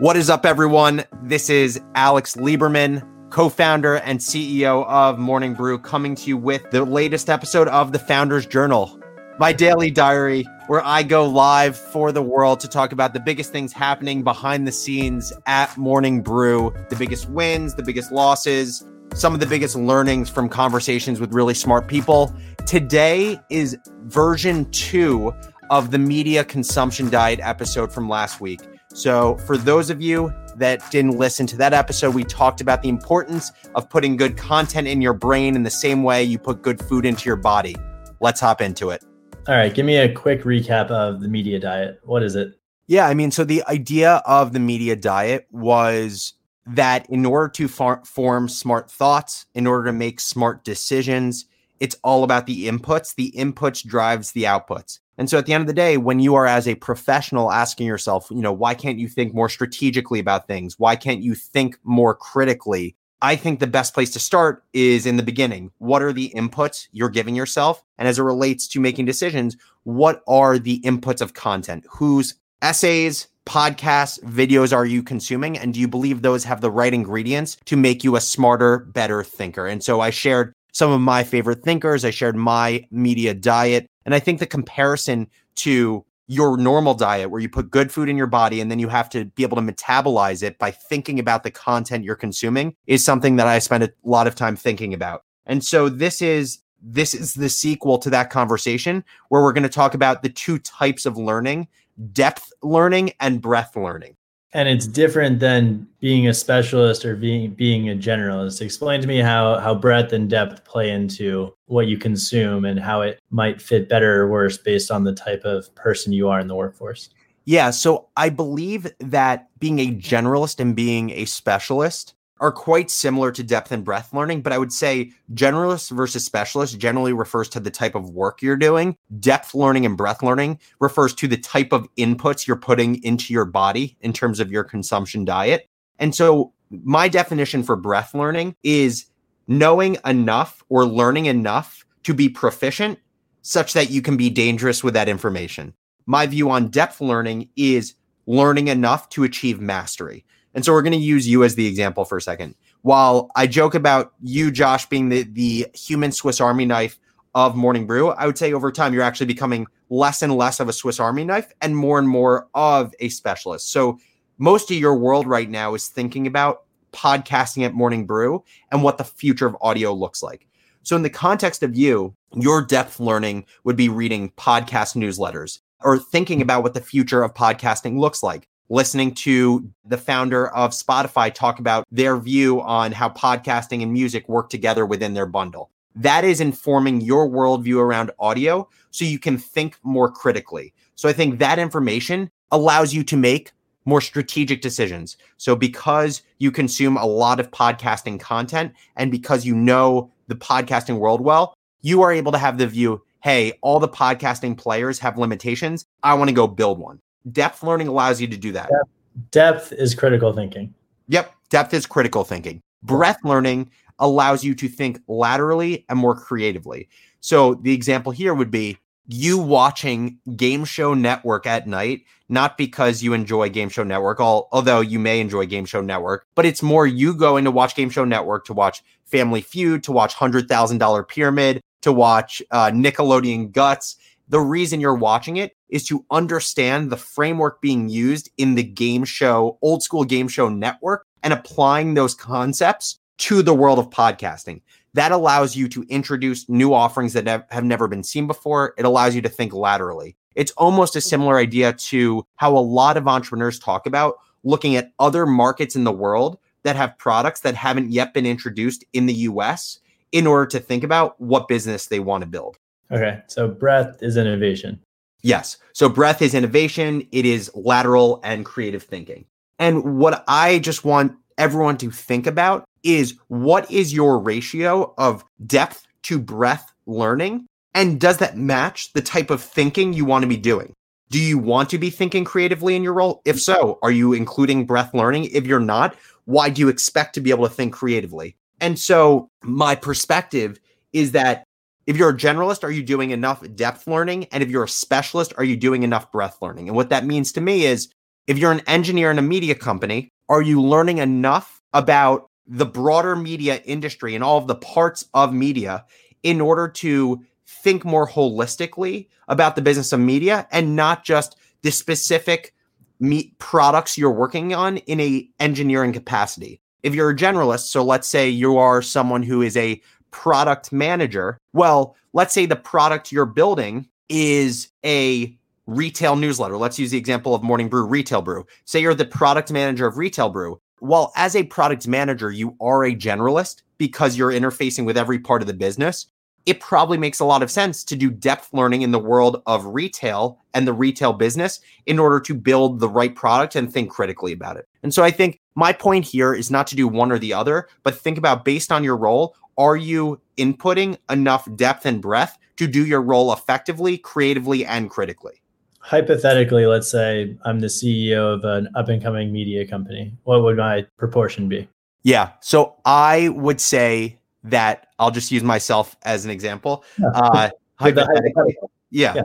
What is up, everyone? This is Alex Lieberman, co founder and CEO of Morning Brew, coming to you with the latest episode of the Founders Journal, my daily diary, where I go live for the world to talk about the biggest things happening behind the scenes at Morning Brew, the biggest wins, the biggest losses, some of the biggest learnings from conversations with really smart people. Today is version two of the media consumption diet episode from last week. So, for those of you that didn't listen to that episode, we talked about the importance of putting good content in your brain in the same way you put good food into your body. Let's hop into it. All right, give me a quick recap of the media diet. What is it? Yeah, I mean, so the idea of the media diet was that in order to far- form smart thoughts, in order to make smart decisions, it's all about the inputs. The inputs drives the outputs. And so at the end of the day, when you are as a professional asking yourself, you know, why can't you think more strategically about things? Why can't you think more critically? I think the best place to start is in the beginning. What are the inputs you're giving yourself? And as it relates to making decisions, what are the inputs of content? Whose essays, podcasts, videos are you consuming? And do you believe those have the right ingredients to make you a smarter, better thinker? And so I shared some of my favorite thinkers. I shared my media diet. And I think the comparison to your normal diet where you put good food in your body and then you have to be able to metabolize it by thinking about the content you're consuming is something that I spend a lot of time thinking about. And so this is this is the sequel to that conversation where we're going to talk about the two types of learning, depth learning and breadth learning and it's different than being a specialist or being being a generalist. Explain to me how how breadth and depth play into what you consume and how it might fit better or worse based on the type of person you are in the workforce. Yeah so i believe that being a generalist and being a specialist are quite similar to depth and breadth learning, but I would say generalist versus specialist generally refers to the type of work you're doing. Depth learning and breadth learning refers to the type of inputs you're putting into your body in terms of your consumption diet. And so my definition for breadth learning is knowing enough or learning enough to be proficient such that you can be dangerous with that information. My view on depth learning is learning enough to achieve mastery. And so we're going to use you as the example for a second. While I joke about you, Josh, being the, the human Swiss Army knife of Morning Brew, I would say over time you're actually becoming less and less of a Swiss Army knife and more and more of a specialist. So most of your world right now is thinking about podcasting at Morning Brew and what the future of audio looks like. So, in the context of you, your depth learning would be reading podcast newsletters or thinking about what the future of podcasting looks like listening to the founder of Spotify talk about their view on how podcasting and music work together within their bundle. That is informing your worldview around audio so you can think more critically. So I think that information allows you to make more strategic decisions. So because you consume a lot of podcasting content and because you know the podcasting world well, you are able to have the view, hey, all the podcasting players have limitations. I want to go build one. Depth learning allows you to do that. Depth, is critical thinking. Yep. Depth is critical thinking. Breadth learning allows you to think laterally and more creatively. So the example here would be you watching Game Show Network at night, not because you enjoy Game Show Network, although you may enjoy Game Show Network, but it's more you going to watch Game Show Network to watch Family Feud, to watch $100,000 Pyramid, to watch uh, Nickelodeon Guts. The reason you're watching it is to understand the framework being used in the game show, old school game show network, and applying those concepts to the world of podcasting. That allows you to introduce new offerings that have never been seen before. It allows you to think laterally. It's almost a similar idea to how a lot of entrepreneurs talk about looking at other markets in the world that have products that haven't yet been introduced in the US in order to think about what business they want to build. Okay. So breath is innovation. Yes. So breath is innovation, it is lateral and creative thinking. And what I just want everyone to think about is what is your ratio of depth to breath learning? And does that match the type of thinking you want to be doing? Do you want to be thinking creatively in your role? If so, are you including breath learning? If you're not, why do you expect to be able to think creatively? And so, my perspective is that if you're a generalist, are you doing enough depth learning? And if you're a specialist, are you doing enough breadth learning? And what that means to me is If you're an engineer in a media company, are you learning enough about the broader media industry and all of the parts of media in order to think more holistically about the business of media and not just the specific meat products you're working on in a engineering capacity. If you're a generalist, so let's say you are someone who is a product manager, well, let's say the product you're building is a retail newsletter. Let's use the example of Morning Brew Retail Brew. Say you're the product manager of Retail Brew. Well, as a product manager, you are a generalist because you're interfacing with every part of the business it probably makes a lot of sense to do depth learning in the world of retail and the retail business in order to build the right product and think critically about it. And so I think my point here is not to do one or the other, but think about based on your role, are you inputting enough depth and breadth to do your role effectively, creatively, and critically? Hypothetically, let's say I'm the CEO of an up and coming media company. What would my proportion be? Yeah. So I would say that I'll just use myself as an example. Uh, hypothetically, yeah. yeah.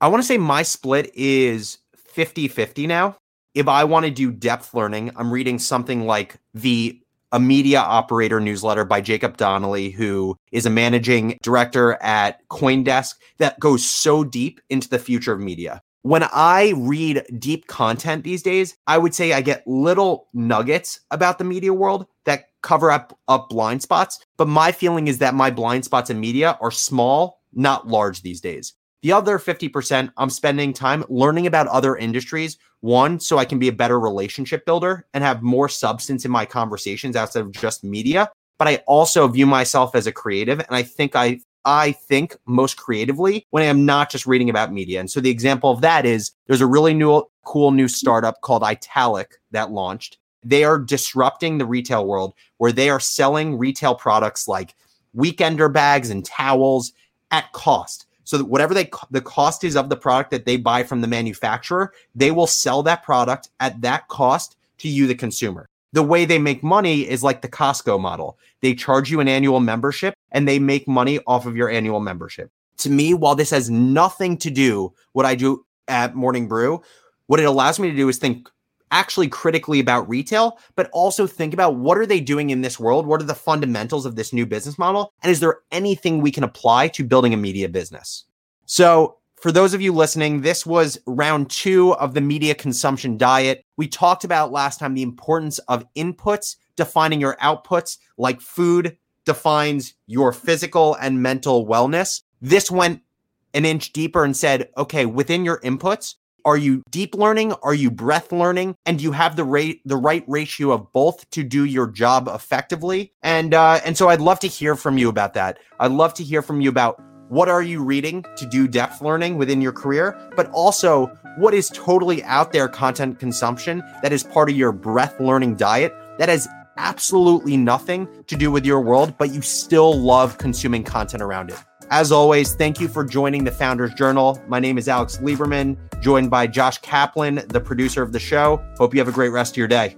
I want to say my split is 50 50 now. If I want to do depth learning, I'm reading something like the a media operator newsletter by Jacob Donnelly, who is a managing director at Coindesk that goes so deep into the future of media. When I read deep content these days, I would say I get little nuggets about the media world that cover up up blind spots. But my feeling is that my blind spots in media are small, not large these days. The other 50%, I'm spending time learning about other industries. One, so I can be a better relationship builder and have more substance in my conversations outside of just media. But I also view myself as a creative. And I think I I think most creatively when I am not just reading about media. And so the example of that is there's a really new cool new startup called Italic that launched they are disrupting the retail world where they are selling retail products like weekender bags and towels at cost. So that whatever they the cost is of the product that they buy from the manufacturer, they will sell that product at that cost to you, the consumer. The way they make money is like the Costco model. They charge you an annual membership and they make money off of your annual membership. To me, while this has nothing to do what I do at Morning Brew, what it allows me to do is think actually critically about retail, but also think about what are they doing in this world? What are the fundamentals of this new business model? And is there anything we can apply to building a media business? So, for those of you listening, this was round two of the media consumption diet. We talked about last time the importance of inputs defining your outputs, like food defines your physical and mental wellness. This went an inch deeper and said, okay, within your inputs, are you deep learning? Are you breadth learning? And do you have the rate the right ratio of both to do your job effectively? And uh, and so I'd love to hear from you about that. I'd love to hear from you about what are you reading to do depth learning within your career, but also what is totally out there content consumption that is part of your breadth learning diet that has absolutely nothing to do with your world, but you still love consuming content around it. As always, thank you for joining the Founders Journal. My name is Alex Lieberman, joined by Josh Kaplan, the producer of the show. Hope you have a great rest of your day.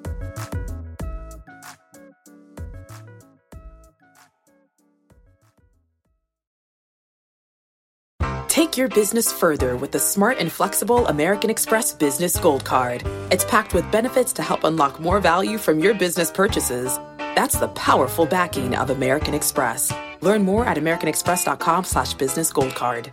Take your business further with the smart and flexible American Express Business Gold Card. It's packed with benefits to help unlock more value from your business purchases. That's the powerful backing of American Express. Learn more at americanexpress.com slash business gold card.